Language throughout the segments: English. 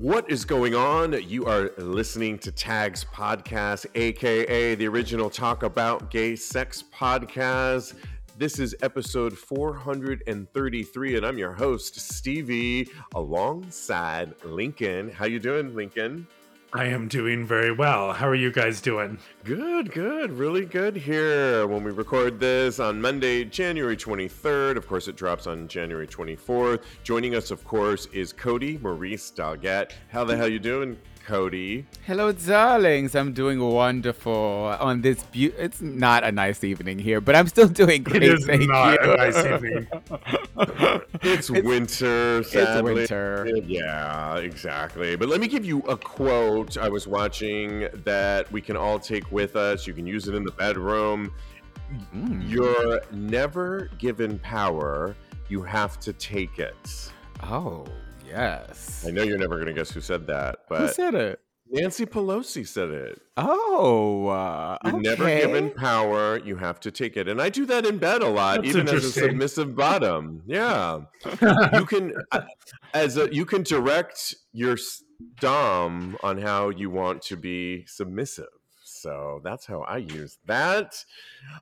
What is going on? You are listening to Tags Podcast, aka the original Talk About Gay Sex podcast. This is episode 433, and I'm your host, Stevie, alongside Lincoln. How you doing, Lincoln? I am doing very well. How are you guys doing? Good, good, really good here. When we record this on Monday, January 23rd, of course, it drops on January 24th. Joining us, of course, is Cody Maurice Doggett. How the hell you doing, Cody. Hello, darlings. I'm doing wonderful on this. Be- it's not a nice evening here, but I'm still doing great. It is thank not you. a nice evening. it's, winter. Sadly. It's winter. Yeah, exactly. But let me give you a quote I was watching that we can all take with us. You can use it in the bedroom. Mm. You're never given power. You have to take it. Oh, yes. I know you're never going to guess who said that, but Who said it? Nancy Pelosi said it. Oh, uh, You're never given power, you have to take it. And I do that in bed a lot, That's even as a submissive bottom. Yeah. you can uh, as a you can direct your dom on how you want to be submissive. So that's how I use that.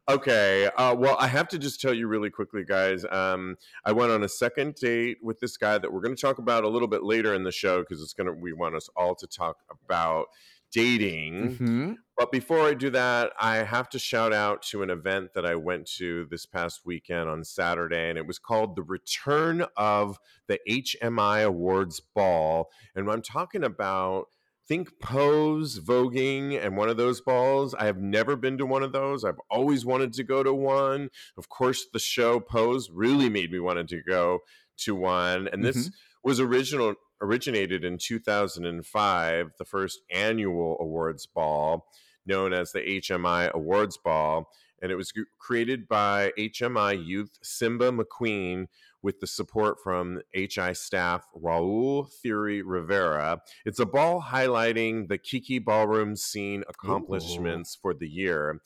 Okay. Uh, well, I have to just tell you really quickly, guys. Um, I went on a second date with this guy that we're going to talk about a little bit later in the show because it's going to. We want us all to talk about dating. Mhm. But before I do that, I have to shout out to an event that I went to this past weekend on Saturday, and it was called The Return of the HMI Awards Ball. And I'm talking about think Pose, Voguing, and one of those balls. I have never been to one of those. I've always wanted to go to one. Of course, the show Pose really made me wanted to go to one. And this mm-hmm. was original originated in 2005, the first annual awards ball known as the HMI Awards Ball. And it was created by HMI youth Simba McQueen with the support from HI staff Raul Theory Rivera. It's a ball highlighting the Kiki ballroom scene accomplishments for the year.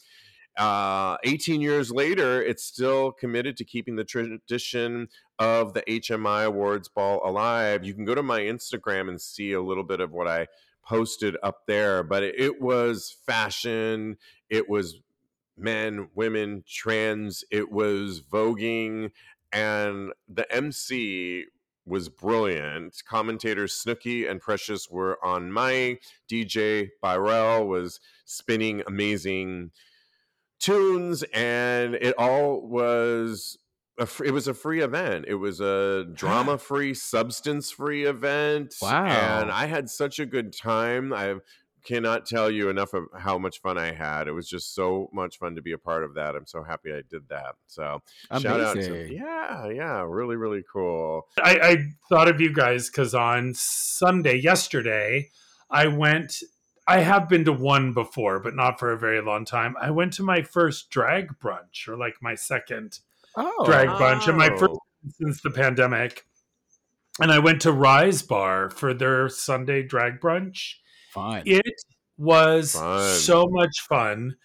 Uh, 18 years later, it's still committed to keeping the tradition of the HMI Awards Ball alive. You can go to my Instagram and see a little bit of what I posted up there, but it, it was fashion, it was men, women, trans, it was voguing, and the MC was brilliant. Commentators Snooky and Precious were on my DJ Byrell was spinning amazing tunes, and it all was a it was a free event. It was a drama free, substance free event. Wow. And I had such a good time. I cannot tell you enough of how much fun I had. It was just so much fun to be a part of that. I'm so happy I did that. So shout out to yeah, yeah, really, really cool. I, I thought of you guys because on Sunday, yesterday, I went. I have been to one before, but not for a very long time. I went to my first drag brunch, or like my second Oh, drag brunch, and my first Oh. since the pandemic. And I went to Rise Bar for their Sunday drag brunch. Fine. It was Fun. so much fun.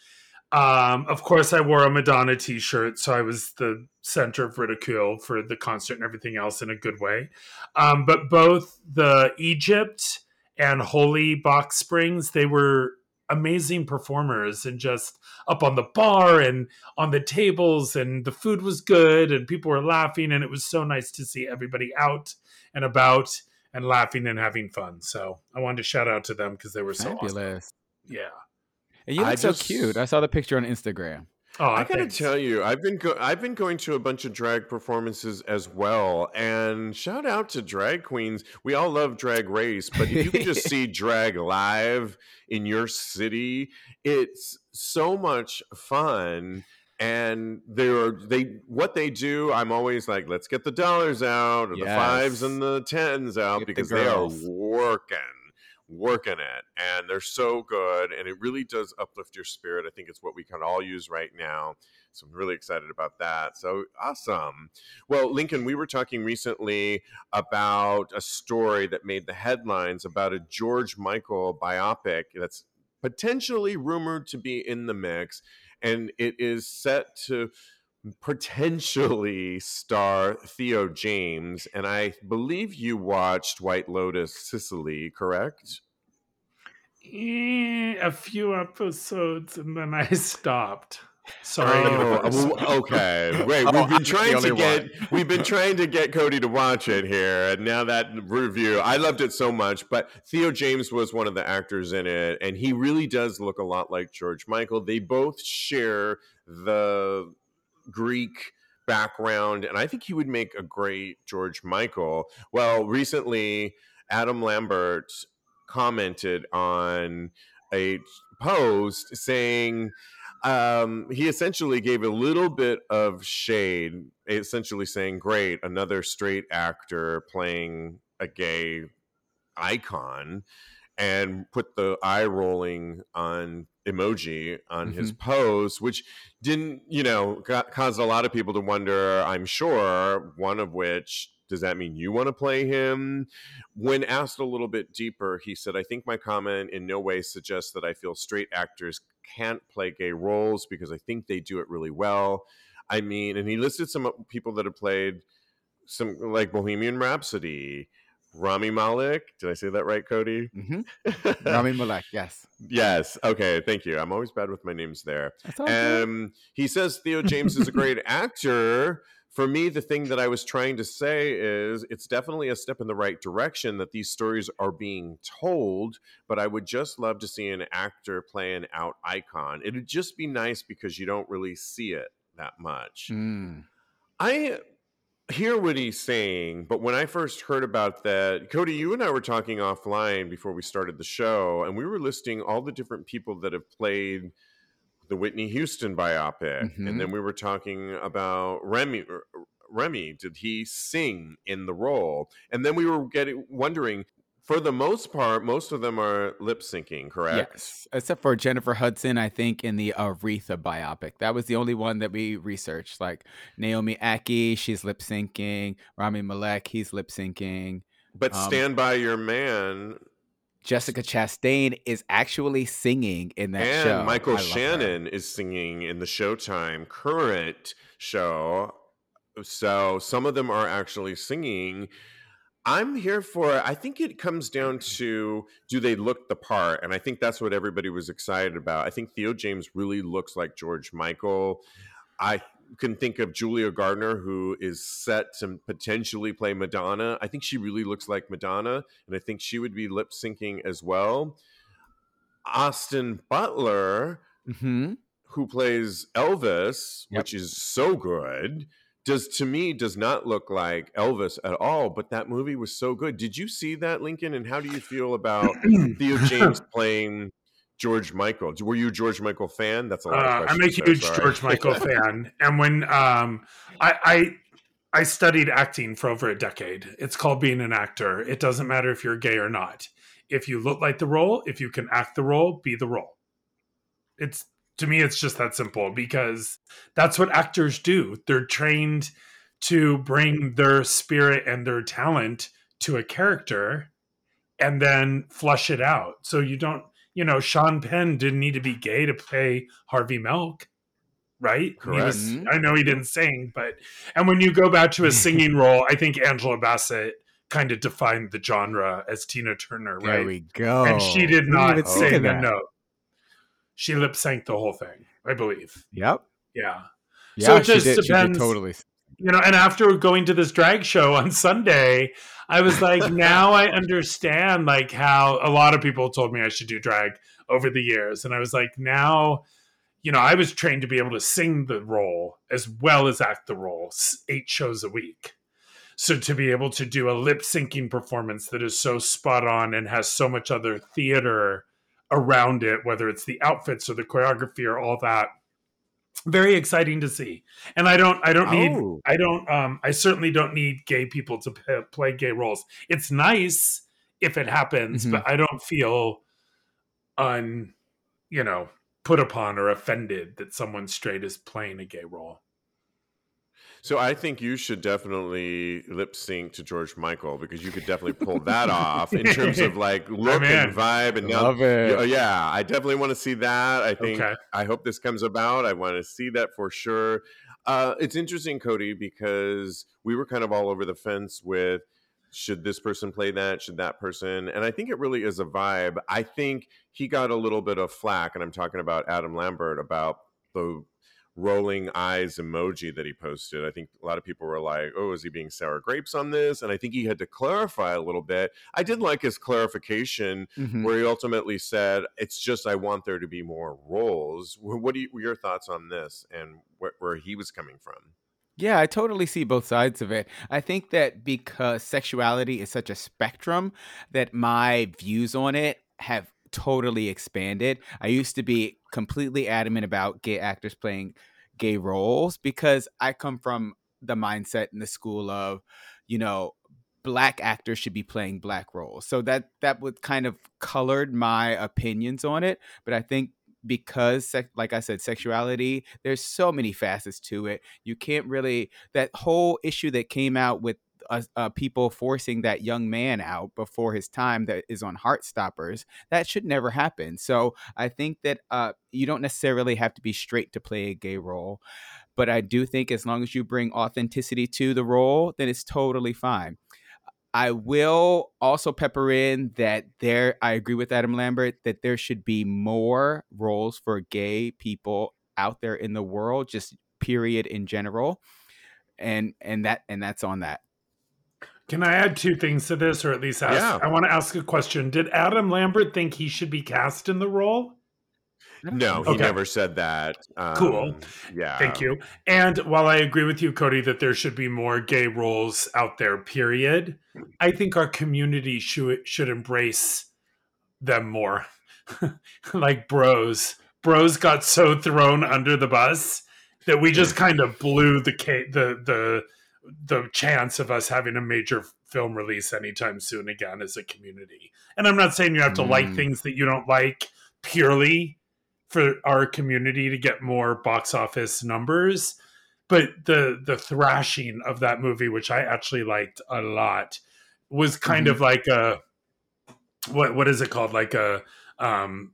Um, of course, I wore a Madonna t shirt, so I was the center of ridicule for the concert and everything else in a good way. Um, but both the Egypt and Holy Box Springs, they were amazing performers and just up on the bar and on the tables, and the food was good, and people were laughing, and it was so nice to see everybody out and about and laughing and having fun. So I wanted to shout out to them because they were so awesome. Fabulous. Yeah. And you I look so just- cute. I saw the picture on Instagram. Oh, I gotta thanks. tell you, I've been go- I've been going to a bunch of drag performances as well, and shout out to drag queens. We all love Drag Race, but if you can just see drag live in your city, it's so much fun. And they're they what they do. I'm always like, let's get the dollars out, or the fives and the tens out, Get the because they are working working it and they're so good and it really does uplift your spirit. I think it's what we can all use right now so i'm really excited about that so awesome. Well lincoln we were talking recently about a story that made the headlines about a george michael biopic that's potentially rumored to be in the mix and it is set to potentially star Theo James, and I believe you watched White Lotus Sicily, correct? Eh, a few episodes and then I stopped. Sorry. Oh, okay. Wait, we've been trying to get one. we've been trying to get Cody to watch it here, and now that review, I loved it so much. But Theo James was one of the actors in it, and he really does look a lot like George Michael. They both share the Greek background, and I think he would make a great George Michael. Well, recently, Adam Lambert commented on a post saying um, he essentially gave a little bit of shade, essentially saying, Great, another straight actor playing a gay icon, and put the eye rolling on emoji on his post, which didn't, you know, got, caused a lot of people to wonder, I'm sure, one of which. Does that mean you want to play him? When asked a little bit deeper, he said, I think my comment in no way suggests that I feel straight actors can't play gay roles because I think they do it really well. I mean, and he listed some people that have played some like Bohemian Rhapsody, Rami Malek. Did I say that right, Cody? hmm Rami Malek, yes. yes. Okay. Thank you. I'm always bad with my names there. That's all good. Um, he says Theo James is a great actor. For me, the thing that I was trying to say is it's definitely a step in the right direction that these stories are being told, but I would just love to see an actor play an out icon. It'd just be nice because you don't really see it that much. Mm. I hear what he's saying, but when I first heard about that, Cody, you and I were talking offline before we started the show, and we were listing all the different people that have played the Whitney Houston biopic, Mhm. and then we were talking about Remy. Remy, did he sing in the role? And then we were getting wondering. For the most part, most of them are lip syncing, correct? Yes, except for Jennifer Hudson, I think in the Aretha biopic. That was the only one that we researched. Like Naomi Ackie, she's lip syncing. Rami Malek, he's lip syncing. But Um, Stand by Your Man Jessica Chastain is actually singing in that show. and show. Michael. Shannon is singing in the Showtime current show. So some of them are actually singing. I'm here for I think it comes down mm-hmm. to do they look the part? And I think that's what everybody was excited about. I think Theo James really looks like George Michael. I can think of Julia Garner, who is set to potentially play Madonna. I think she really looks like Madonna, and I think she would be lip syncing as well. Austin Butler, Mhm. who plays Elvis, Yep. which is so good, does to me does not look like Elvis at all. But that movie was so good. Did you see that, Lincoln? And how do you feel about Theo James playing George Michael? Were you a George Michael fan? That's a lot. Uh, I'm a questions there, huge. George Michael fan, and when um, I, I I studied acting for over a decade. It's called being an actor. It doesn't matter if you're gay or not. If you look like the role, if you can act the role, be the role. It's to me, it's just that simple because that's what actors do. They're trained to bring their spirit and their talent to a character and then flush it out. So you don't, you know, Sean Penn didn't need to be gay to play Harvey Milk, right? He was, Correct. Mm-hmm. I know he didn't sing, but and when you go back to a singing role, I think Angela Bassett kind of defined the genre as Tina Turner, There right? we go. and she did We didn't not even think sing a note. She lip synced the whole thing, I believe. Yep. Yeah. Yeah, So it she just did. She did depends. totally. You know and after going to this drag show on sunday i was like now i understand like how a lot of people told me i should do drag over the years. And i was like now you know i was trained to be able to sing the role as well as act the role eight shows a week. So to be able to do a lip syncing performance that is so spot on and has so much other theater around it whether it's the outfits or the choreography or all that very exciting to see and i don't i don't need Oh. I don't. Um, I certainly don't need gay people to p- play gay roles. It's nice if it happens, Mhm. but I don't feel un, you know, put upon or offended that someone straight is playing a gay role. So I think you should definitely lip sync to George Michael because you could definitely pull that off in terms of like look and vibe and now Love it. Yeah, yeah, I definitely want to see that. I think Okay. I hope this comes about. I want to see that for sure. Uh, it's interesting, Cody, because we were kind of all over the fence with should this person play that should that person and i think it really is a vibe i think he got a little bit of flack and i'm talking about adam lambert about the rolling eyes emoji that he posted. I think a lot of people were like, oh, is he being sour grapes on this? And I think he had to clarify a little bit. I did like his clarification mm-hmm. where he ultimately said, it's just I want there to be more roles. What are you, your thoughts on this and where, where he was coming from? Yeah, I totally see both sides of it. I think that because sexuality is such a spectrum, that my views on it have totally expanded. I used to be completely adamant about gay actors playing gay roles because I come from the mindset in the school of, you know, black actors should be playing black roles. So that that would kind of colored my opinions on it, but I think because like i said sexuality there's so many facets to it you can't really that whole issue that came out with uh, uh, people forcing that young man out before his time that is on Heartstoppers. That should never happen. So I think that uh, you don't necessarily have to be straight to play a gay role. But I do think as long as you bring authenticity to the role, then it's totally fine. I will also pepper in that there, I agree with Adam Lambert that there should be more roles for gay people out there in the world, just period in general. And and that and that's on that. Can I add two things to this, or at least ask? Yeah. I want to ask a question. Did Adam Lambert think he should be cast in the role? No, he okay. never said that. Um, cool. Yeah. Thank you. And while I agree with you, Cody, that there should be more gay roles out there, period, I think our community should should embrace them more. like bros. Bros got so thrown under the bus that we just kind of blew the the the the chance of us having a major film release anytime soon again as a community. And I'm not saying you have to mm. like things that you don't like purely for our community to get more box office numbers, but the the thrashing of that movie which I actually liked a lot was kind mm-hmm. of like a what what is it called like a um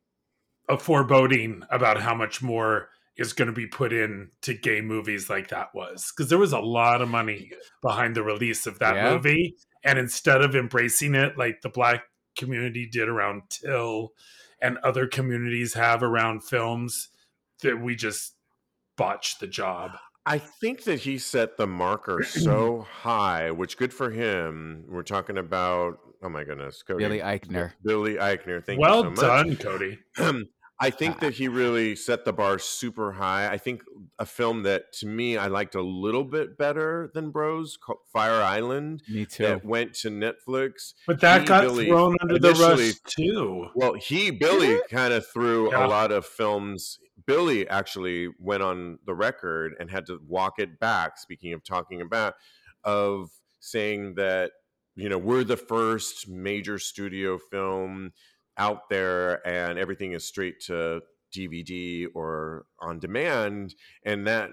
a foreboding about how much more is going to be put in to gay movies like that was because there was a lot of money behind the release of that yeah. movie and instead of embracing it like the black community did around till and other communities have around films that we just botched the job I think that he set the marker so high, which good for him. We're talking about oh my goodness, Cody. Billy Eichner. Billy Eichner. Thank well you so done, Cody. I think that he really set the bar super high. I think a film that to me I liked a little bit better than Bros, Fire Island. Me too. That went to Netflix. But that he, got Billy, thrown under the rush too. Well, he Billy kind of threw yeah. a lot of films. Billy actually went on the record and had to walk it back. Speaking of talking about, of saying that you know we're the first major studio film out there and everything is straight to DVD or on demand. And that,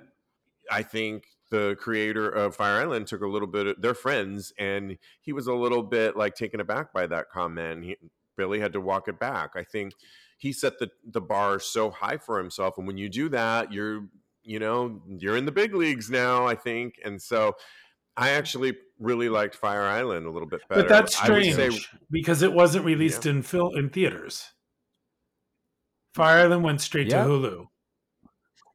I think, the creator of Fire Island took a little bit of their friends, and he was a little bit like taken aback by that comment. He really had to walk it back. I think he set the the bar so high for himself, and when you do that, you're you know you're in the big leagues now. I think, and so I actually really liked Fire Island a little bit better. But that's strange say, because it wasn't released yeah. in film in theaters. Fire Island went straight yeah. to Hulu.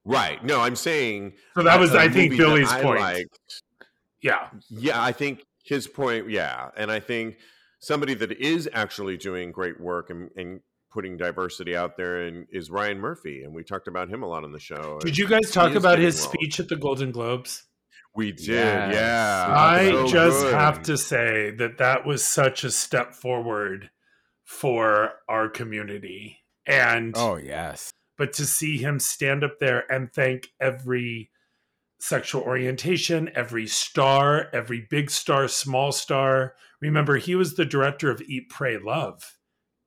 Right. No, I'm saying So that was I think Billy's point. Liked, yeah. Yeah, I think his point, yeah. And I think somebody that is actually doing great work and, and putting diversity out there and is Ryan Murphy. And we talked about him a lot on the show. Did you guys talk about his well. speech at the Golden Globes? We did, yes. yeah. I so just good. have to say that that was such a step forward for our community. And oh, yes. But to see him stand up there and thank every sexual orientation, every star, every big star, small star. Remember, he was the director of Eat, Pray, Love.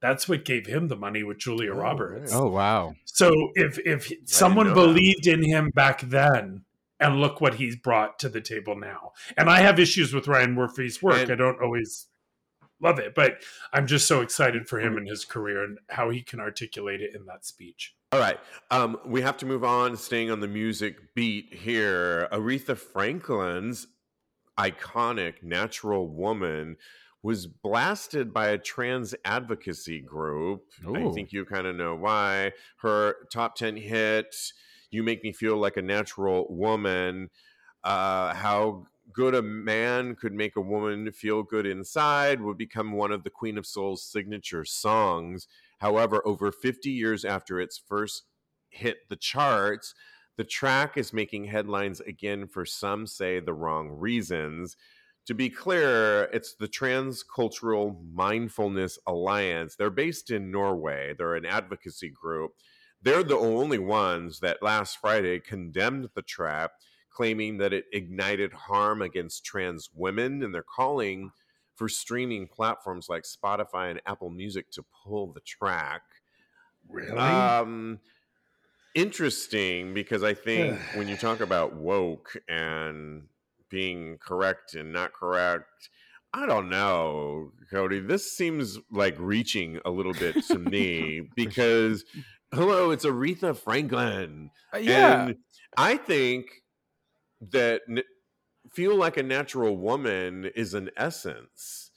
That's what gave him the money with Julia oh, Roberts. Oh wow! So if if someone believed that. in him back then, and look what he's brought to the table now. And I have issues with Ryan Murphy's work. And, I don't always love it, but I'm just so excited for him and his career and how he can articulate it in that speech. All right. Um, we have to move on, staying on the music beat here. Aretha Franklin's iconic Natural Woman was blasted by a trans advocacy group. Ooh. I think you kind of know why. Her top 10 hit, You Make Me Feel Like a Natural Woman, uh, how good a man could make a woman feel good inside would become one of the Queen of Soul's signature songs. However, over 50 years after its first hit the charts, the track is making headlines again for some say the wrong reasons. To be clear, it's the Transcultural Mindfulness Alliance. They're based in Norway, they're an advocacy group. They're the only ones that last Friday condemned the track claiming that it ignited harm against trans women, and they're calling for streaming platforms like Spotify and Apple Music to pull the track. Really? Um, interesting because I think when you talk about woke and being correct and not correct, I don't know, Cody. This seems like reaching a little bit to me because hello, it's Aretha Franklin. Uh, yeah. And I think that n- feel like a natural woman is an essence.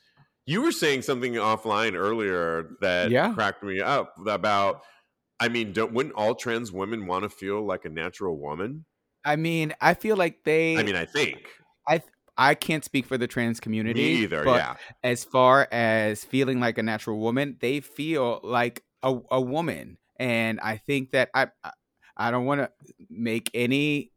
You were saying something offline earlier that yeah. cracked me up about. I mean, don't wouldn't all trans women want to feel like a natural woman? I mean, I feel like they. I mean, I think I I can't speak for the trans community Me either. But yeah. As far as feeling like a natural woman, they feel like a, a woman, and I think that I I don't want to make any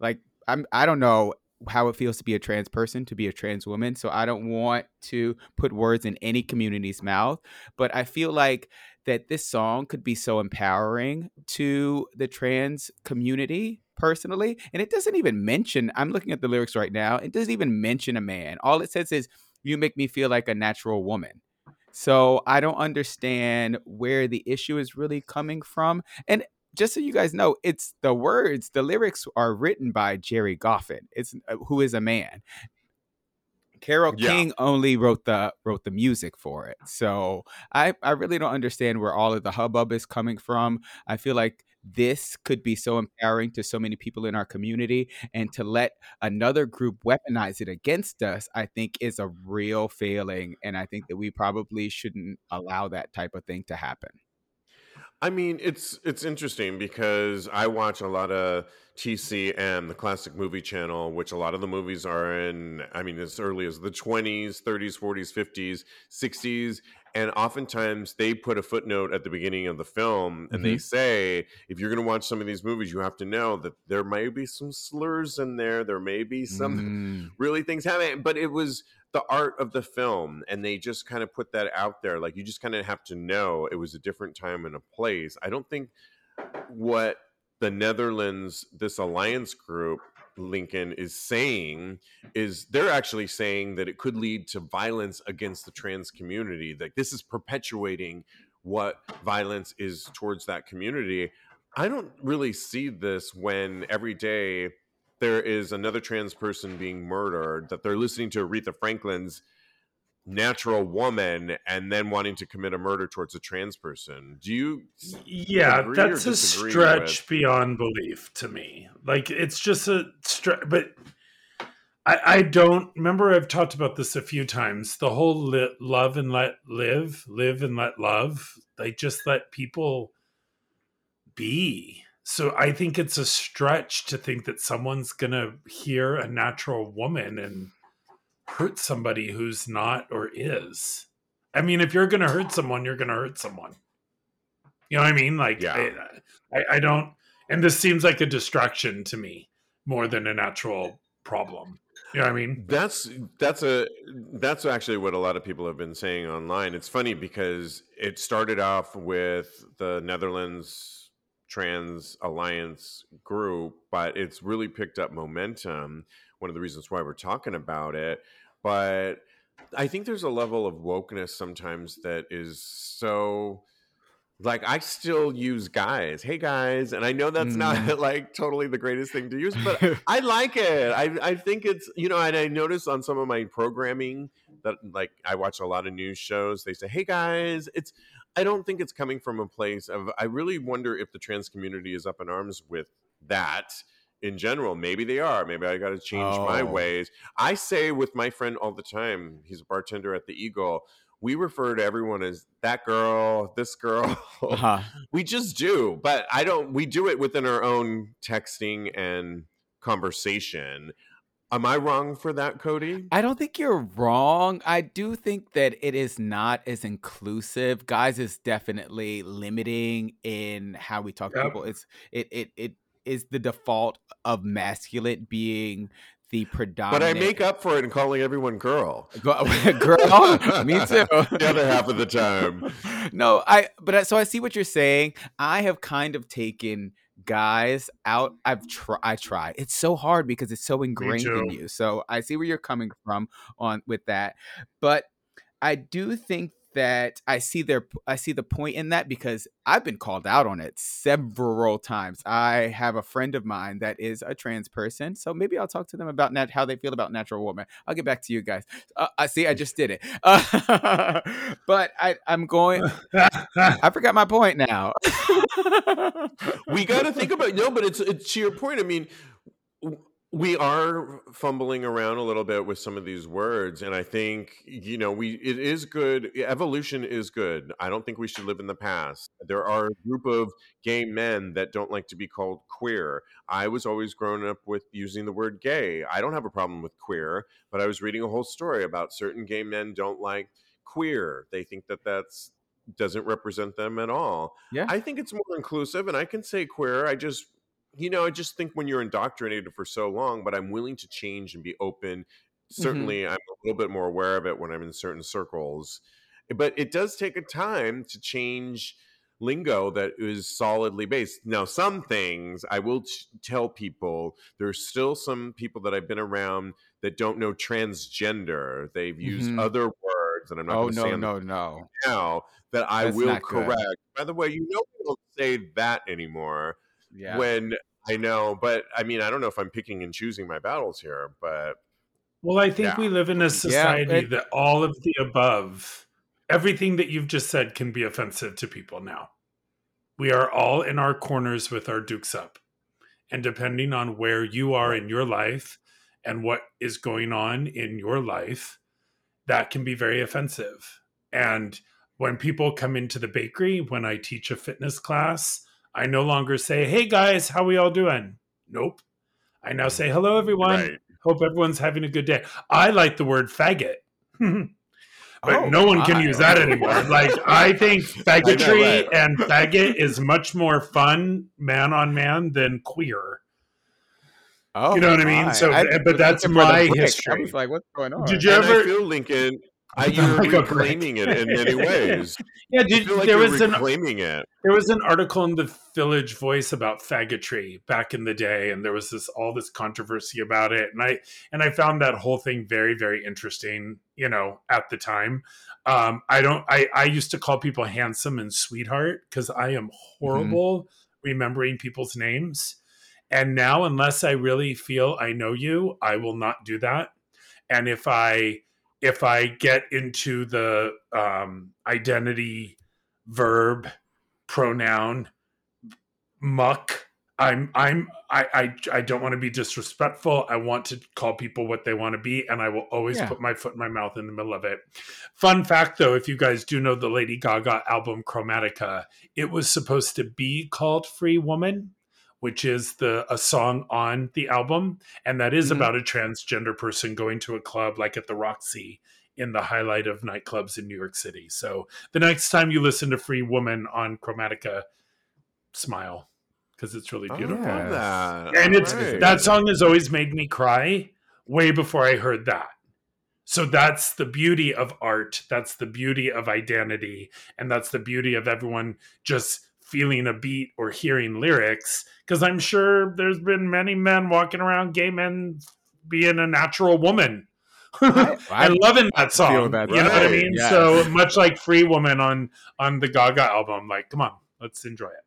like I'm I don't know how it feels to be a trans person, to be a trans woman. So I don't want to put words in any community's mouth, but I feel like that this song could be so empowering to the trans community personally. And it doesn't even mention, I'm looking at the lyrics right now, it doesn't even mention a man. All it says is, You make me feel like a natural woman. So I don't understand where the issue is really coming from. And just so you guys know, it's the words, the lyrics are written by Gerry Goffin. It's uh, who is a man. Carole yeah. King only wrote the wrote the music for it. So I I really don't understand where all of the hubbub is coming from. I feel like this could be so empowering to so many people in our community and to let another group weaponize it against us i think is a real failing and i think that we probably shouldn't allow that type of thing to happen I mean, it's it's interesting because I watch a lot of TCM, the classic movie channel, which a lot of the movies are in, I mean, as early as the 20s, 30s, 40s, 50s, 60s. And oftentimes they put a footnote at the beginning of the film and mm-hmm. they say, if you're going to watch some of these movies, you have to know that there may be some slurs in there. There may be some mm. really things happening. But it was the art of the film and they just kind of put that out there like you just kind of have to know it was a different time and a place i don't think what the netherlands this alliance group lincoln is saying is they're actually saying that it could lead to violence against the trans community like this is perpetuating what violence is towards that community. I don't really see this when every day there is another trans person being murdered, that they're listening to Aretha Franklin's natural woman and then wanting to commit a murder towards a trans person. Do you Yeah, that's a stretch with... beyond belief to me. Like it's just a stretch but I, I don't remember I've talked about this a few times. The whole li- love and let live, live and let love. They just let people be so I think it's a stretch to think that someone's to hear a natural woman and hurt somebody who's not or is. I mean, if you're going to hurt someone, you're going to hurt someone. You know what I mean? Like, yeah. I, I, I don't, and this seems like a distraction to me more than a natural problem. You know what I mean? That's that's a that's actually what a lot of people have been saying online. It's funny because it started off with the Netherlands trans alliance group, but it's really picked up momentum. One of the reasons why we're talking about it. But I think there's a level of wokeness sometimes that is so like I still use guys. Hey guys, and I know that's mm. not like totally the greatest thing to use, but I like it. I I think it's you know, and I notice on some of my programming that like I watch a lot of news shows, they say, "Hey guys," it's I don't think it's coming from a place of. I really wonder if the trans community is up in arms with that in general. Maybe they are. Maybe I got to change oh. my ways. I say with my friend all the time. He's a bartender at the Eagle. We refer to everyone as that girl, this girl. Uh-huh. we just do, but I don't. We do it within our own texting and conversation. Am I wrong for that, Cody? I don't think you're wrong. I do think that it is not as inclusive. Guys is definitely limiting in how we talk yep. to people. It's it it it is the default of masculine being the predominant. But I make up for it in calling everyone girl. girl, me too. the other half of the time. No, I. But so I see what you're saying. I have kind of taken guys out i've tried i try it's so hard because it's so ingrained in you so i see where you're coming from on with that but i do think that I see their I see the point in that because I've been called out on it several times. I have a friend of mine that is a trans person, so maybe I'll talk to them about nat- how they feel about natural woman. I'll get back to you guys. Uh, I see. I just did it, uh, but I I'm going. I forgot my point now. we got to think about no, but it's, it's to your point. I mean we are fumbling around a little bit with some of these words and i think you know we it is good evolution is good. I don't think we should live in the past. There are a group of gay men that don't like to be called queer. I was always grown up with using the word gay. I don't have a problem with queer but i was reading a whole story about certain gay men don't like queer. They think that that's doesn't represent them at all. Yeah. I think it's more inclusive and i can say queer i just you know, I just think when you're indoctrinated for so long, but I'm willing to change and be open. Mm-hmm. Certainly, mm-hmm. I'm a little bit more aware of it when I'm in certain circles, but it does take a time to change lingo that is solidly based. Now, some things I will t- tell people there's still some people that I've been around that don't know transgender. They've used mm-hmm. other words, and I'm not. Oh no, say no, no! Now that I That's will correct. Good. By the way, you know we don't say that anymore yeah. when I know, but I mean, I don't know if I'm picking and choosing my battles here, but well, I think yeah. we live in a society yeah, it, that all of the above, everything that you've just said can be offensive to people now. We are all in our corners with our dukes up. And depending on where you are in your life and what is going on in your life, that can be very offensive. And when people come into the bakery, when I teach a fitness class, I no longer say, "Hey guys, how we all doing?" Nope. I now say, "Hello everyone. Right. Hope everyone's having a good day." I like the word faggot. but oh, no one can use that anymore. like I think faggotry I and faggot is much more fun man on man than queer. Oh, you know what I mean? So, I, eh, but that's my history. I was like, "What's going on?" Did you and ever, I feel Lincoln? I, you're reclaiming it in many ways. yeah, did, like there was reclaiming an, it. There was an article in the Village Voice about faggotry back in the day, and there was this all this controversy about it, and I and I found that whole thing very very interesting. You know, at the time, um, I don't. I I used to call people handsome and sweetheart because I am mm-hmm. horrible mm-hmm. remembering people's names. And now, unless I really feel I know you, I will not do that. And if I if I get into the um, identity verb pronoun muck i'm i'm i i, I don't want to be disrespectful. I want to call people what they want to be and i will always yeah. put my foot in my mouth in the middle of it. Fun fact though if you guys do know the lady gaga album chromatica it was supposed to be called free woman which is the a song on the album, and that is mm-hmm. about a transgender person going to a club like at the Roxy in the highlight of nightclubs in New York City. So the next time you listen to Free Woman on Chromatica, smile because it's really beautiful. Oh, that. And it's right. that song has always made me cry way before I heard that. So that's the beauty of art. That's the beauty of identity. And that's the beauty of everyone just feeling a beat or hearing lyrics because i'm sure there's been many men walking around gay men being a natural woman I, I, and loving that song that you know what i mean yes. so much like free woman on on the gaga album like come on let's enjoy it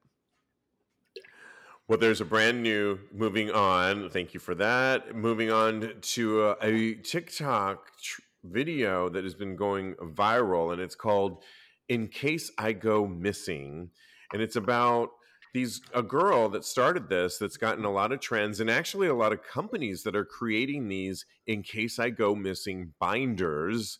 well, there's a brand new moving on. Thank you for that. Moving on to a, a TikTok tr- video that has been going viral, and it's called In Case I Go Missing. And it's about these a girl that started this that's gotten a lot of trends and actually a lot of companies that are creating these in case I go missing binders.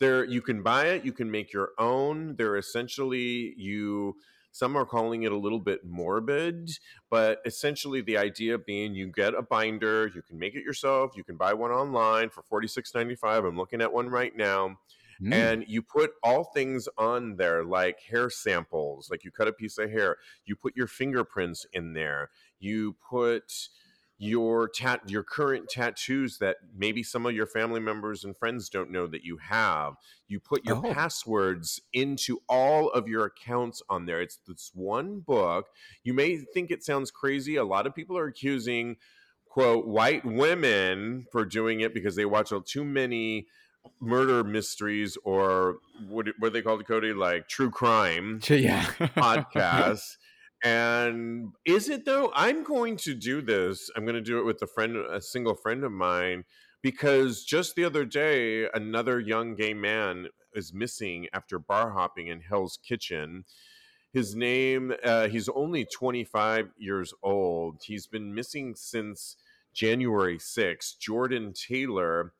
There you can buy it, you can make your own. They're essentially you some are calling it a little bit morbid, but essentially the idea being you get a binder, you can make it yourself, you can buy one online for $46.95. I'm looking at one right now. Mm. And you put all things on there like hair samples, like you cut a piece of hair, you put your fingerprints in there, you put your tat your current tattoos that maybe some of your family members and friends don't know that you have you put your oh. passwords into all of your accounts on there it's this one book you may think it sounds crazy a lot of people are accusing quote white women for doing it because they watch too many murder mysteries or what what they call it cody like true crime yeah podcasts and is it though? I'm going to do this. I'm going to do it with a friend, a single friend of mine, because just the other day, another young gay man is missing after bar hopping in Hell's Kitchen. His name, uh, he's only 25 years old. He's been missing since January 6th. Jordan Taylor,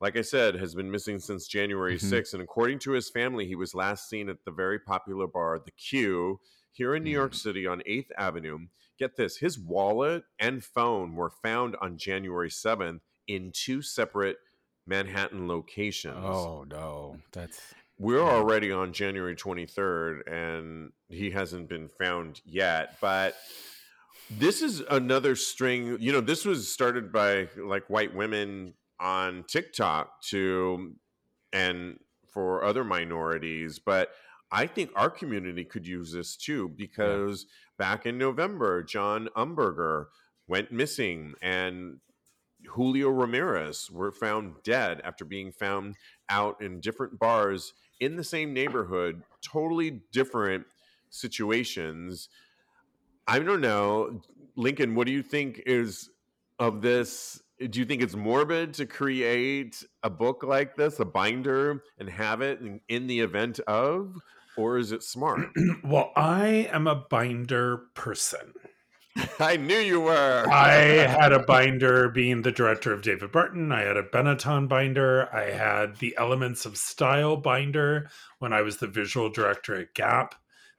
like I said, has been missing since January mm-hmm. 6th. And according to his family, he was last seen at the very popular bar, The Q, here in New York mm. City on 8th Avenue. Get this his wallet and phone were found on January 7th in two separate Manhattan locations. Oh, no. That's. We're already on January 23rd and he hasn't been found yet. But this is another string. You know, this was started by like white women on TikTok to, and for other minorities. But I think our community could use this too because yeah. back in November, John Umberger went missing and Julio Ramirez were found dead after being found out in different bars in the same neighborhood, totally different situations. I don't know, Lincoln, what do you think is of this? Uh, do you think it's morbid to create a book like this, a binder, and have it in, in the event of? or is it smart? well, I am a binder person. I knew you were. I had a binder being the director of David Barton. I had a Benetton binder. I had the Elements of Style binder when I was the visual director at Gap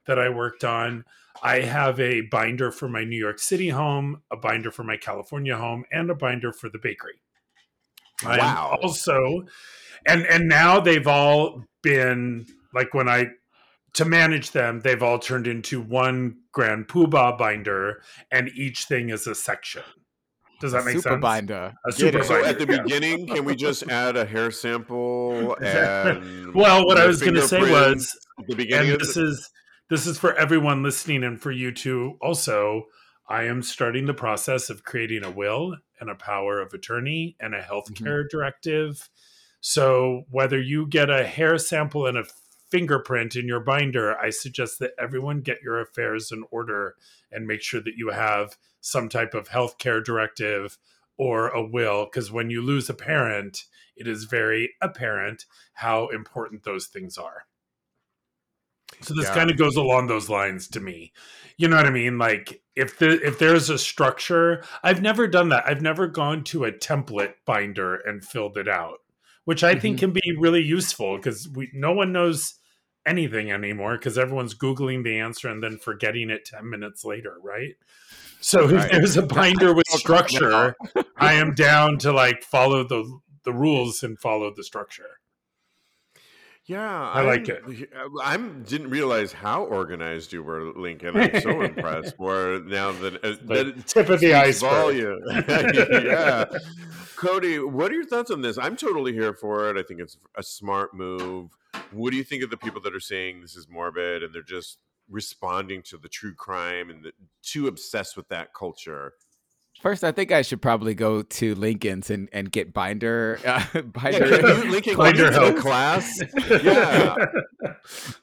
that I worked on. I have a binder for my New York City home, a binder for my California home, and a binder for the bakery. Wow. I'm also and and now they've all been like when I to manage them, they've all turned into one grand poobah binder, and each thing is a section. Does that a make super sense? Binder. A super so binder. at the yeah. beginning, can we just add a hair sample? And well, what I was going to say was the beginning. And this the- is this is for everyone listening, and for you too. Also, I am starting the process of creating a will and a power of attorney and a healthcare mm-hmm. directive. So whether you get a hair sample and a fingerprint in your binder, I suggest that everyone get your affairs in order and make sure that you have some type of healthcare directive or a will. Because when you lose a parent, it is very apparent how important those things are. So this yeah. kind of goes along those lines to me. You know what I mean? Like if the if there's a structure, I've never done that. I've never gone to a template binder and filled it out which I mm-hmm. think can be really useful because we no one knows anything anymore because everyone's googling the answer and then forgetting it 10 minutes later right so right. if there's a binder with structure i am down to like follow the the rules and follow the structure yeah, I like it. I didn't realize how organized you were, Lincoln. I'm so impressed. Where now that, uh, that tip of the iceberg. yeah, Cody, what are your thoughts on this? I'm totally here for it. I think it's a smart move. What do you think of the people that are saying this is morbid and they're just responding to the true crime and the, too obsessed with that culture? First, I think I should probably go to Lincoln's and, and get binder uh, binder yeah, Lincoln binder help class. yeah,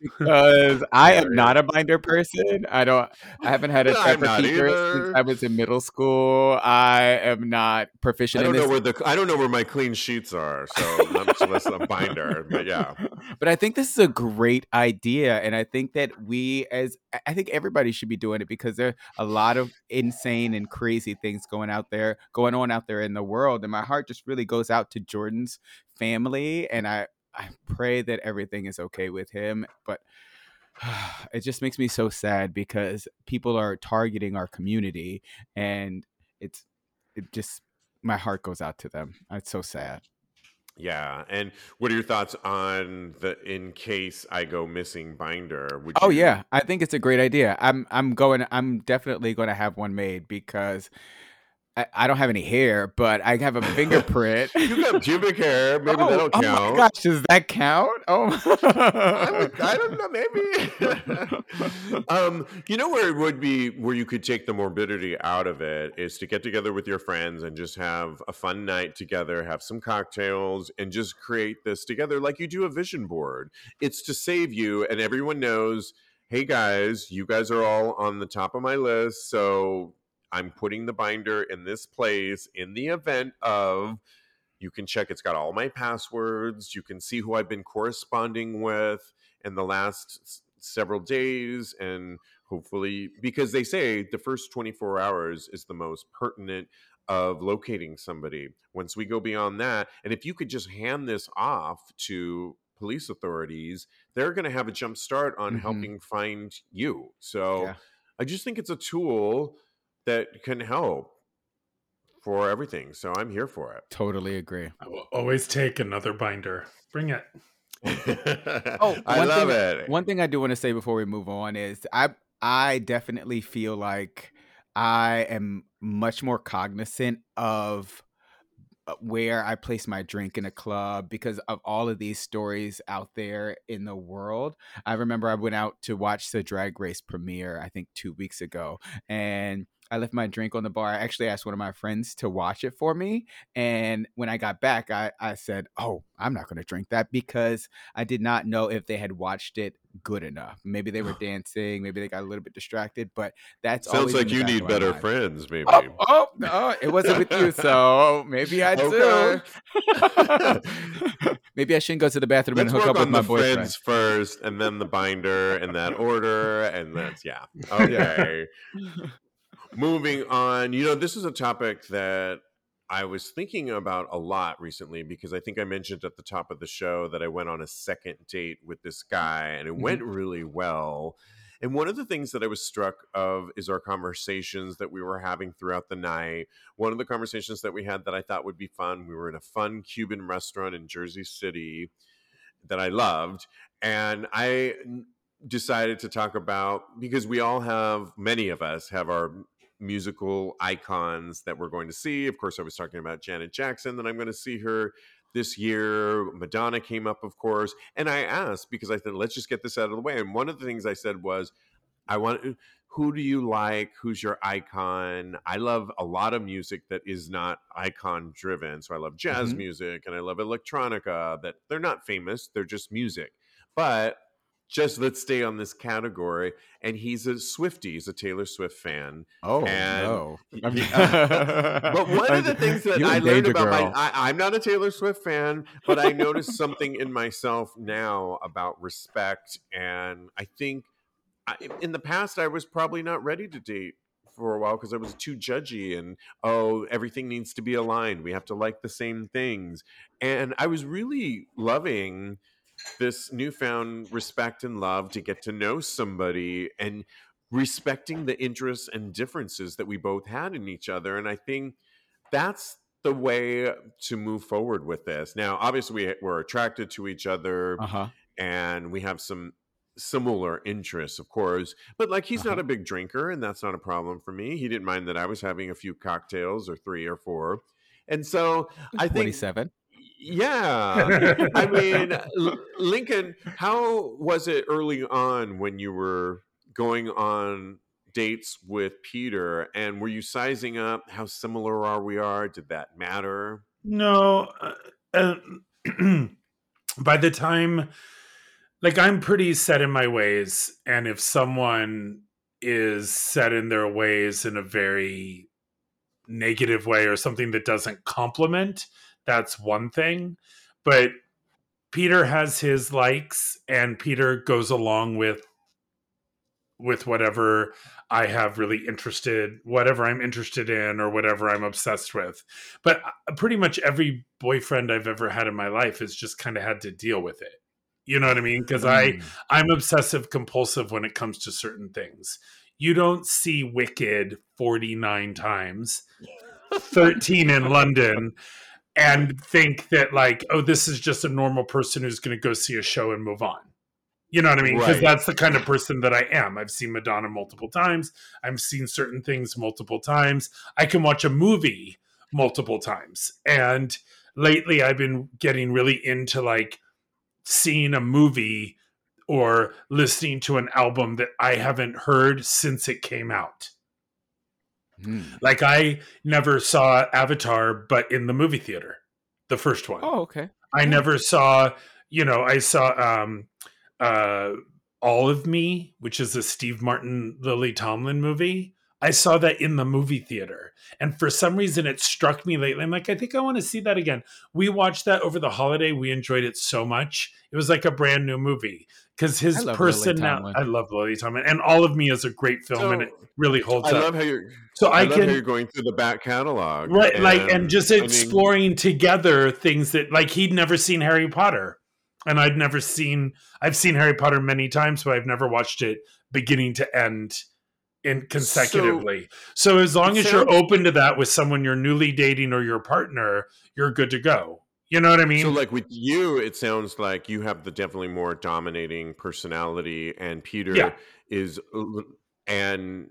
because I am not a binder person. I don't. I haven't had a separate since I was in middle school. I am not proficient. I don't know where the I don't know where my clean sheets are, so much less a binder. But yeah, but I think this is a great idea, and I think that we, as I think everybody should be doing it because there are a lot of insane and crazy things going out there, going on out there in the world, and my heart just really goes out to Jordan's family, and I I pray that everything is okay with him, but it just makes me so sad because people are targeting our community and it's it just my heart goes out to them. Uh, it's so sad. Yeah, and what are your thoughts on the in case I go missing binder? Would oh you... yeah, I think it's a great idea. I'm I'm going. I'm definitely going to have one made because I, I don't have any hair, but I have a fingerprint. you got pubic hair. Maybe oh, that'll count. Oh my gosh, does that count? Oh, I, I, don't know. Maybe. um, you know where it would be where you could take the morbidity out of it is to get together with your friends and just have a fun night together, have some cocktails, and just create this together like you do a vision board. It's to save you, and everyone knows. Hey guys, you guys are all on the top of my list, so I'm putting the binder in this place in the event of you can check it's got all my passwords, you can see who I've been corresponding with in the last several days and hopefully because they say the first 24 hours is the most pertinent of locating somebody. Once we go beyond that, and if you could just hand this off to police authorities, they're going to have a jump start on mm-hmm. helping find you. So yeah. I just think it's a tool that can help for everything. So I'm here for it. Totally agree. I will always take another binder. Bring it. oh, I love thing, it. One thing I do want to say before we move on is I I definitely feel like I am much more cognizant of uh, where I place my drink in a club because of all of these stories out there in the world. I remember I went out to watch the Drag Race premiere, I think two weeks ago, and I left my drink on the bar. I actually asked one of my friends to watch it for me. And when I got back, I, I said, Oh, I'm not going to drink that because I did not know if they had watched it good enough. Maybe they were dancing, maybe they got a little bit distracted, but that's sounds like you need better mind. friends, oh, maybe. Oh, oh, no, it wasn't with you. So maybe I do. maybe I shouldn't go to the bathroom Let's and hook up with my boyfriend. friends first and then the binder in that order. And that's, yeah. Okay moving on, you know, this is a topic that I was thinking about a lot recently because I think I mentioned at the top of the show that I went on a second date with this guy and it mm-hmm. went really well. And one of the things that I was struck of is our conversations that we were having throughout the night. One of the conversations that we had that I thought would be fun, we were in a fun Cuban restaurant in Jersey City that I loved. And I decided to talk about because we all have many of us have our musical icons that we're going to see. Of course, I was talking about Janet Jackson, that I'm going to see her this year. Madonna came up, of course. And I asked because I said, let's just get this out of the way. And one of the things I said was, I want who do you like? Who's your icon? I love a lot of music that is not icon driven. So I love jazz mm-hmm. music and I love electronica that they're not famous, they're just music. But just let's stay on this category. And he's a Swifty, he's a Taylor Swift fan. Oh and no! but one of the things that I learned about girl. my I, I'm not a Taylor Swift fan, but I noticed something in myself now about respect, and I think I, in the past I was probably not ready to date for a while because I was too judgy and oh everything needs to be aligned. We have to like the same things, and I was really loving this newfound respect and love to get to know somebody and respecting the interests and differences that we both had in each other. And I think that's the way to move forward with this. Now, obviously, we, we're attracted to each other uh-huh. and we have some similar interests, of course. But like, he's uh-huh. not a big drinker, and that's not a problem for me. He didn't mind that I was having a few cocktails or three or four. And so I think 27. Yeah. I mean, Lincoln, how was it early on when you were going on dates with Peter? And were you sizing up how similar are we are? Did that matter? No. Uh, uh, by the time, like, I'm pretty set in my ways. And if someone is set in their ways in a very negative way or something that doesn't complement that's one thing. But Peter has his likes, and Peter goes along with with whatever I have really interested, whatever I'm interested in, or whatever I'm obsessed with. But uh, pretty much every boyfriend I've ever had in my life has just kind of had to deal with it. You know what I mean? Because mm. I I'm obsessive compulsive when it comes to certain things. You don't see Wicked 49 times, 13 in London, and think that like, oh, this is just a normal person who's going to go see a show and move on. You know what I mean? Because right. that's the kind of person that I am. I've seen Madonna multiple times. I've seen certain things multiple times. I can watch a movie multiple times. And lately I've been getting really into like seeing a movie or listening to an album that I haven't heard since it came out. Mm. Like I never saw Avatar, but in the movie theater, the first one. Oh, okay. I yeah. never saw, you know, I saw um uh All of Me, which is a Steve Martin Lily Tomlin movie. I saw that in the movie theater. And for some reason, it struck me lately. I'm like, I think I want to see that again. We watched that over the holiday. We enjoyed it so much. It was like a brand new movie because his person now. I love Lily Tomlin, and All of Me is a great film, so, and it really holds I up. I love how you're. So I, I can you're going through the back catalog, right? And, like, and just exploring I mean, together things that, like, he'd never seen Harry Potter, and I'd never seen. I've seen Harry Potter many times, but I've never watched it beginning to end in consecutively. So, so as long as sounds, you're open to that with someone you're newly dating or your partner, you're good to go. You know what I mean? So, like with you, it sounds like you have the definitely more dominating personality, and Peter yeah. is, and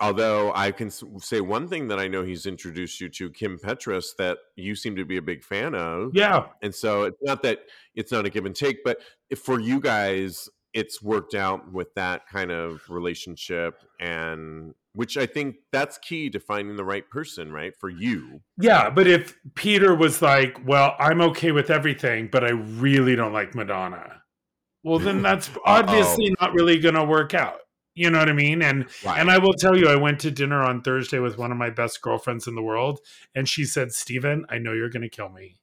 although I can say one thing that I know he's introduced you to, Kim Petras, that you seem to be a big fan of. Yeah. And so it's not that it's not a give and take, but for you guys, it's worked out with that kind of relationship and which I think that's key to finding the right person, right? For you. Yeah, but if Peter was like, "Well, I'm okay with everything, but I really don't like Madonna." Well, then that's obviously not really going to work out. You know what I mean? And right. and I will tell you, I went to dinner on Thursday with one of my best girlfriends in the world, and she said, "Steven, I know you're going to kill me,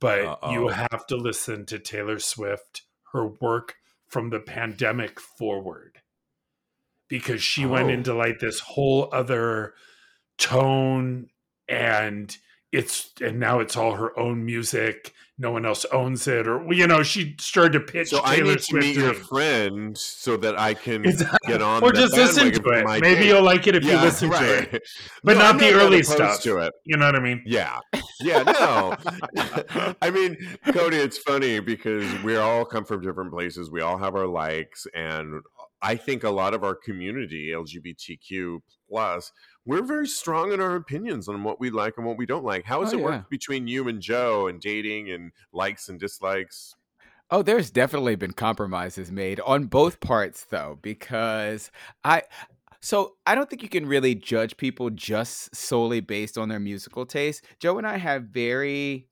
but Uh-oh. you have to listen to Taylor Swift. Her work from the pandemic forward because she oh. went into like this whole other tone and it's and now it's all her own music. No one else owns it or you know she started to pitch so Taylor i need Swift to meet your friend so that i can get on or just listen to it. maybe you'll like it if yeah, you listen right. to it. but no, not the early stuff. to it. You know what i mean? Yeah. Yeah no. I mean cody it's funny because we all come from different places. We all have our likes. And i think a lot of our community lgbtq plus we're very strong in our opinions on what we like and what we don't like. How has oh, it yeah. worked between you and Joe and dating and likes and dislikes? Oh, there's definitely been compromises made on both parts though, because I so I don't think you can really judge people just solely based on their musical taste. Joe and I have very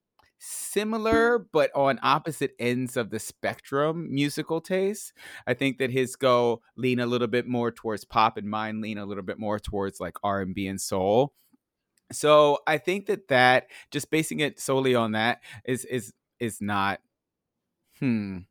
similar but on opposite ends of the spectrum musical taste. I think that his go lean a little bit more towards pop and mine lean a little bit more towards like R&B and soul. So I think that that just basing it solely on that is is is not hmm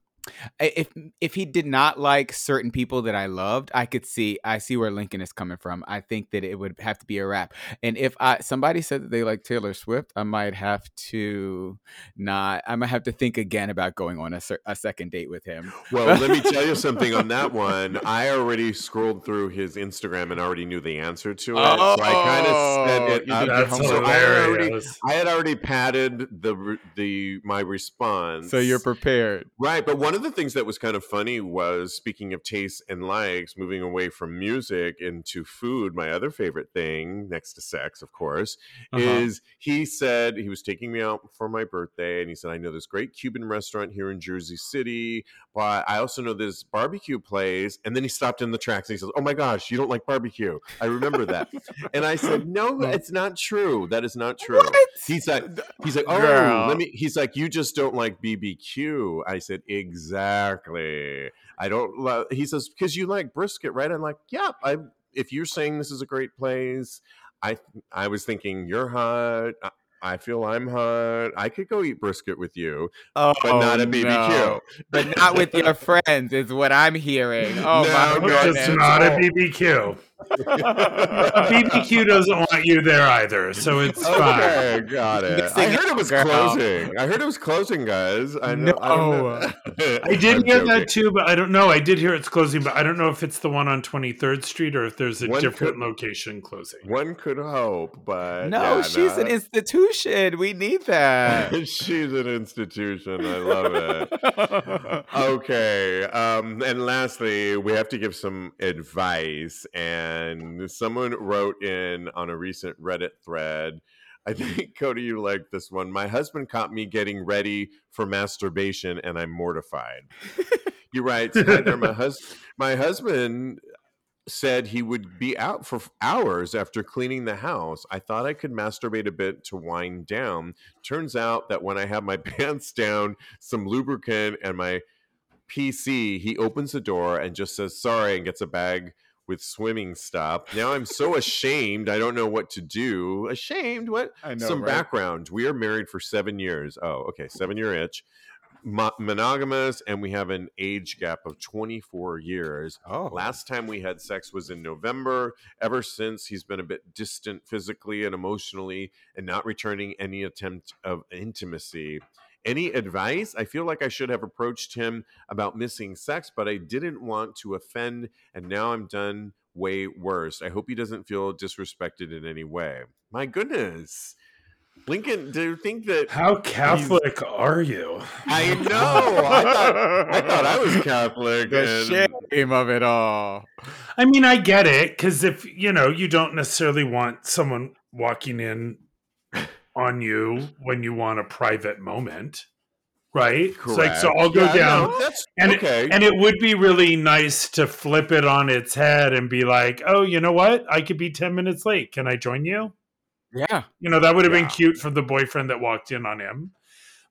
if if he did not like certain people that I loved, I could see I see where Lincoln is coming from. I think that it would have to be a rap. And if I somebody said that they like Taylor Swift, I might have to not. I might have to think again about going on a, a second date with him. Well, let me tell you something on that one. I already scrolled through his Instagram and already knew the answer to it, oh, so I kind oh, of said it. Up. So I, had already, I had already padded the the my response, so you're prepared, right? But one one of the things that was kind of funny was speaking of tastes and likes, moving away from music into food. My other favorite thing, next to sex, of course, uh-huh. is he said he was taking me out for my birthday, and he said, "I know this great Cuban restaurant here in Jersey City, but I also know this barbecue place." And then he stopped in the tracks and he says, "Oh my gosh, you don't like barbecue? I remember that." and I said, "No, it's not true. That is not true." What? He's like, he's like, "Oh, Girl. let me." He's like, "You just don't like BBQ." I said, "Exactly." Exactly. I don't love. He says because you like brisket, right? I'm like, yeah. I if you're saying this is a great place, I I was thinking you're hot. I feel I'm hot. I could go eat brisket with you, Oh, but not oh, a BBQ. no. But not with your friends, is what I'm hearing. Oh No, my no, It's goodness. not a BBQ. A BBQ doesn't want you there either, so it's fine. Okay, got it. I heard it it was girl. closing. I heard it was closing, guys. I know. I, don't know. I did I'm hear joking. that too, but I don't know. I did hear it's closing, but I don't know if it's the one on 23rd Street or if there's a One different could- location closing. One could hope, but No, yeah, she's an institution. We need that. she's an institution. I love it. okay um and lastly we have to give some advice and someone wrote in on a recent reddit thread i think cody you like this one my husband caught me getting ready for masturbation and i'm mortified he writes hi there my, hus- my husband said he would be out for hours after cleaning the house. I thought I could masturbate a bit to wind down. Turns out that when I have my pants down, some lubricant, and my PC, he opens the door and just says sorry and gets a bag with swimming stop. Now I'm so ashamed. I don't know what to do. Ashamed? What? I know, Some right? background. We are married for seven years. Oh, okay. Seven year itch. Mo- monogamous, and we have an age gap of 24 years. Oh, Last time we had sex was in November. Ever since, he's been a bit distant physically and emotionally and not returning any attempt of intimacy. Any advice? I feel like I should have approached him about missing sex, but I didn't want to offend, and now I'm done way worse. I hope he doesn't feel disrespected in any way. My goodness. Lincoln, do you think that How Catholic are you? I know? I thought I thought I was Catholic. the and- shame of it all. I mean, I get it because if you know, you don't necessarily want someone walking in on you when you want a private moment, right? It's like, so I'll go Yeah, down, no, that's and it- okay. and it would be really nice to flip it on its head and be like, "Oh, you know what? I could be ten minutes late. Can I join you?" Yeah. You know, that would have Yeah. been cute for the boyfriend that walked in on him.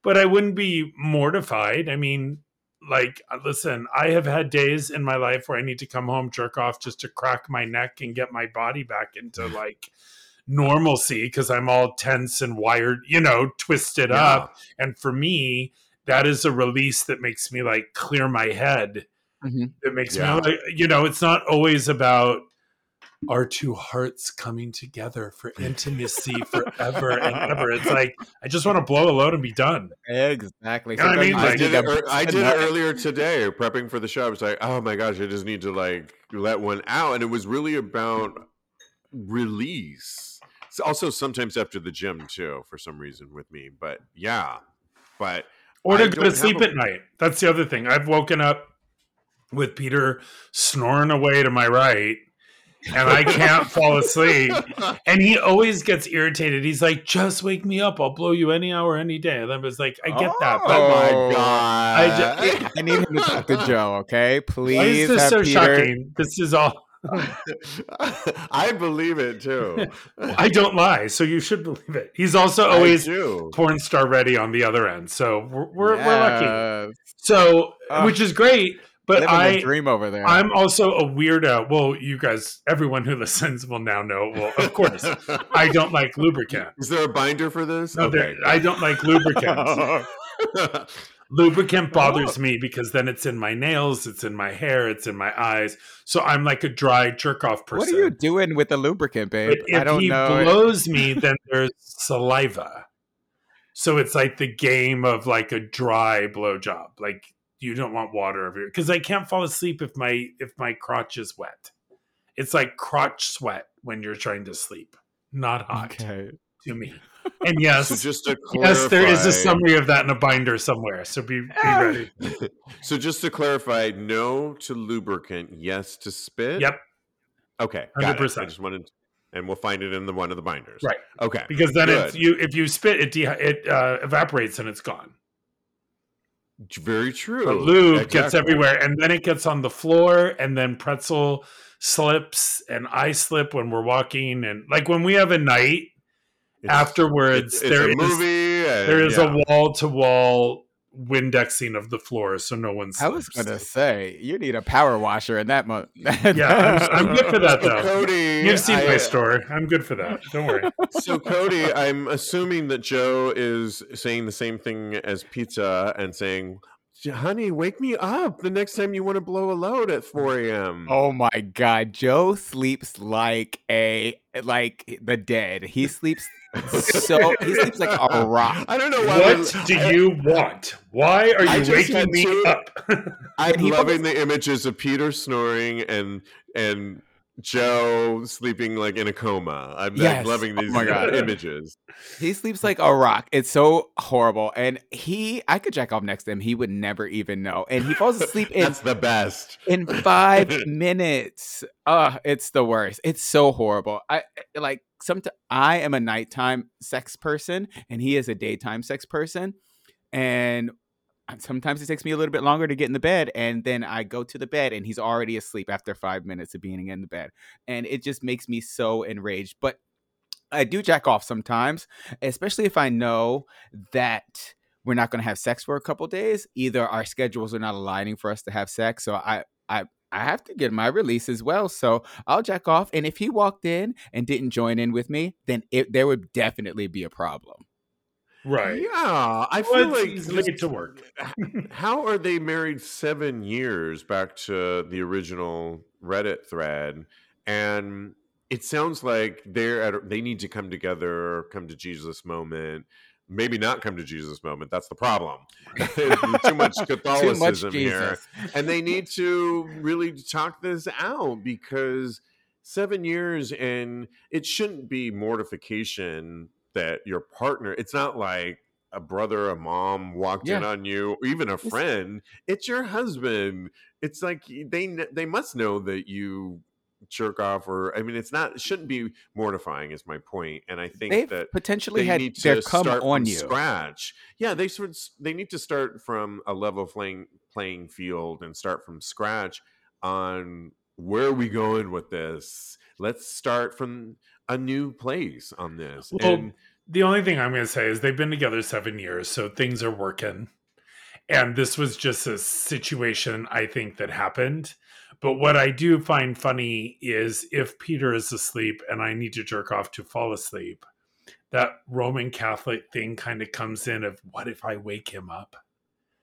But I wouldn't be mortified. I mean, like, uh, listen, I have had days in my life where I need to come home, jerk off just to crack my neck and get my body back into like normalcy because I'm all tense and wired, you know, twisted Yeah. up. And for me, that is a release that makes me like clear my head. Mhm. It makes Yeah. me, like, you know, it's not always about our two hearts coming together for intimacy forever and ever. It's like I just want to blow a load and be done. Exactly. You know I mean? I Like, did it. need I did it earlier today, prepping for the show. I was like, "Oh my gosh, I just need to like let one out," and it was really about release. It's also sometimes after the gym too, for some reason with me. But yeah, but Or to don't go to sleep a- at night. That's the other thing. I've woken up with Peter snoring away to my right, and I can't fall asleep. And he always gets irritated. He's like, "Just wake me up. I'll blow you any hour, any day." And I was like, "I get that, oh but Oh. my oh. god! I I need him to talk to Joe, okay? Please. why is this have so Peter- shocking? This is all." I believe it too. I don't lie, so you should believe it. He's also always porn star ready on the other end, so we're we're, we're lucky. So, Ugh. which is great. But I, dream over there. I'm also a weirdo. Well, you guys, everyone who listens will now know. Well, of course, I don't like lubricant. Is there a binder for this? No, there, I don't like lubricant. Lubricant bothers oh. me because then it's in my nails, it's in my hair, it's in my eyes. So I'm like a dry jerk off person. what are you doing with the lubricant, babe? But if I don't he know. blows me, then there's saliva. So it's like the game of like a dry blowjob. Like you don't want water over here because I can't fall asleep if my if my crotch is wet. It's like crotch sweat when you're trying to sleep, not hot okay. to me. And yes, so just to clarify, yes, there is a summary of that in a binder somewhere. So be, be Ah. ready. So just to clarify, no to lubricant, yes to spit. Yep, Okay, got it. I just wanted, and we'll find it in the one of the binders. right. Okay. Because then it's Good. you if you spit it de- it uh, evaporates and it's gone. Very true. But lube gets everywhere, and then it gets on the floor, and then pretzel slips, and I slip when we're walking, and like when we have a night It's- afterwards, it's, it's there a is movie. and- there is yeah. a wall to wall Windexing of the floor so no one's I was gonna say you need a power washer in that month. yeah, I'm, I'm, good for that though. Cody, you've seen I, my story. I'm good for that. Don't worry. So Cody, I'm assuming that Joe is saying the same thing as Peter and saying honey, wake me up the next time you want to blow a load at 4 a.m. Oh my god, Joe sleeps like a like the dead. He sleeps so he sleeps like a rock. I don't know why. What do I, you want? Why are you waking me to, up? I'm loving the images of Peter snoring and and Joe sleeping like in a coma. I'm, yes. Loving these oh my God. images. He sleeps like a rock. It's so horrible. And he, I could jack off next to him. He would never even know. And he falls asleep in That's the best. In five minutes. Uh, it's the worst. It's so horrible. I like sometimes I am a nighttime sex person and he is a daytime sex person. And Uh, sometimes it takes me a little bit longer to get in the bed and then i go to the bed and he's already asleep after five minutes of being in the bed and it just makes me so enraged but i do jack off sometimes especially if i know that we're not going to have sex for a couple days either our schedules are not aligning for us to have sex so i i I have to get my release as well. So I'll jack off. And if he walked in and didn't join in with me, then it, there would definitely be a problem. Right. Yeah. I feel like late to work. how are they married seven years back to the original Reddit thread? And it sounds like they're at, they need to come together, come to Jesus moment. Maybe not come to Jesus moment. That's the problem. Too much Catholicism Too much here. And they need to really talk this out because seven years and it shouldn't be mortification that your partner it's not like a brother a mom walked yeah. in on you or even a friend it's your husband. It's like they they must know that you jerk off or i mean it's not it shouldn't be mortifying is my point and i think They've that potentially had need to come start on you. scratch. Yeah they sort of, they need to start from a level playing playing field and start from scratch on where are we going with this? Let's start from a new place on this. Well, and the only thing I'm going to say is they've been together seven years, so things are working. And this was just a situation I think that happened. But what I do find funny is if Peter is asleep and I need to jerk off to fall asleep, that Roman Catholic thing kind of comes in of what if I wake him up?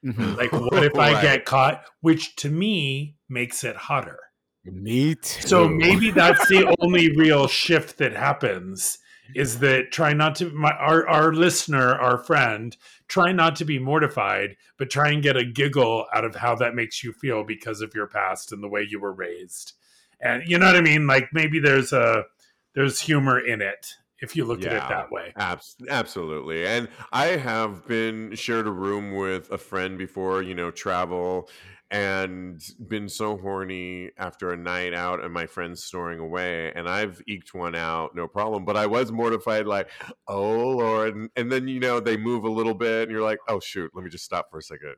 Mm-hmm. Like, what if I get caught? Which to me makes it hotter. Me too. So maybe that's the only real shift that happens is that try not to my our our listener, our friend, try not to be mortified, but try and get a giggle out of how that makes you feel because of your past and the way you were raised. And you know what I mean? Like maybe there's a there's humor in it if you look yeah, at it that way. Abs- absolutely. And I have been shared a room with a friend before, you know, travel and been so horny after a night out and my friends snoring away and i've eked one out no problem but i was mortified like oh lord and, and, then you know they move a little bit and you're like oh shoot let me just stop for a second.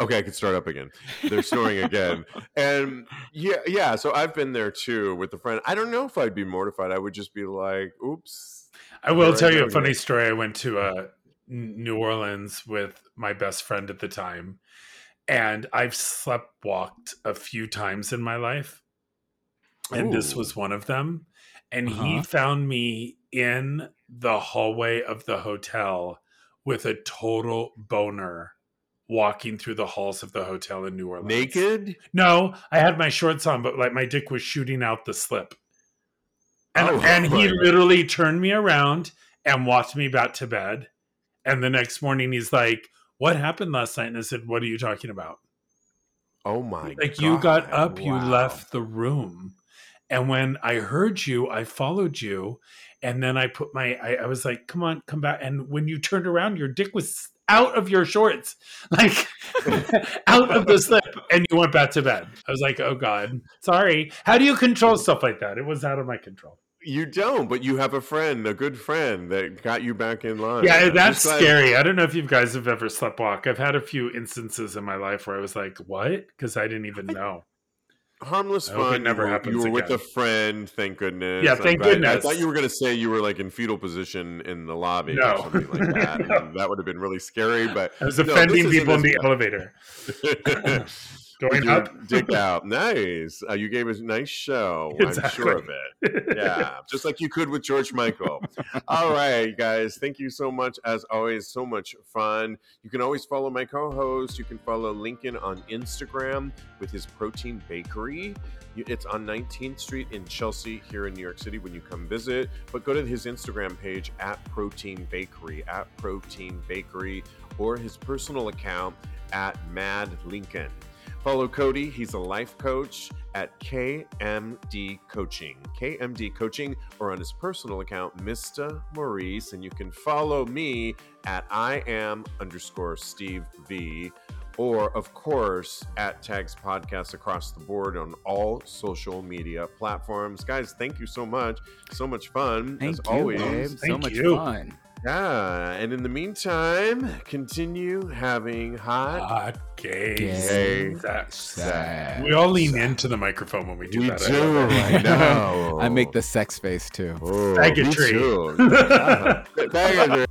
Okay i can start up again. They're snoring again and yeah yeah so i've been there too with a friend. I don't know if i'd be mortified i would just be like oops i will tell you a funny story i went to uh, new orleans with my best friend at the time and I've slept walked a few times in my life, and Ooh. this was one of them. And uh-huh. he found me in the hallway of the hotel with a total boner walking through the halls of the hotel in New Orleans. Naked? No, I had my shorts on, but like my dick was shooting out the slip. And, oh, and he literally turned me around and walked me back to bed. And the next morning, he's like, what happened last night? And I said, what are you talking about? Oh my like God. Like you got up, wow. you left the room. And when I heard you, I followed you. And then I put my, I, I, was like, come on, come back. And when you turned around, your dick was out of your shorts, like out of the slip. And you went back to bed. I was like, oh God, sorry. How do you control stuff like that? It was out of my control. You don't, but you have a friend, a good friend that got you back in line. Yeah, that's scary. I don't know if you guys have ever slept walk. I've had a few instances in my life where I was like, "What?" because I didn't even know. harmless I hope it fun. never you were, happens you were with a friend, thank goodness. Yeah, I- thank I, I thought you were going to say you were like in fetal position in the lobby No. or something like that. No. that would have been really scary. But I was No, offending people in the elevator. Going up. dick out. Nice. Uh, you gave us a nice show. I'm sure of it. Yeah, just like you could with George Michael. All right, guys. Thank you so much. As always, so much fun. You can always follow my co host. You can follow Lincoln on Instagram with his Protein Bakery. It's on 19th Street in Chelsea, here in New York City, when you come visit. But go to his Instagram page at Protein Bakery, at Protein Bakery, or his personal account at Mad Lincoln. Follow Cody. He's a life coach at KMD Coaching. KMD Coaching, or on his personal account, Mr. Maurice. And you can follow me at I am underscore Steve V. Or, of course, at Tags Podcast across the board on all social media platforms. Guys, thank you so much. So much fun, Thank as you, always. babe. So Thank much you. fun. Yeah. And in the meantime, continue having hot. Hot gay Gay sex. sex. We all lean into the microphone when we do We that. I do. love it. I know. I make the sex face too. Oh, Faggotry. me too. Yeah. Faggotry.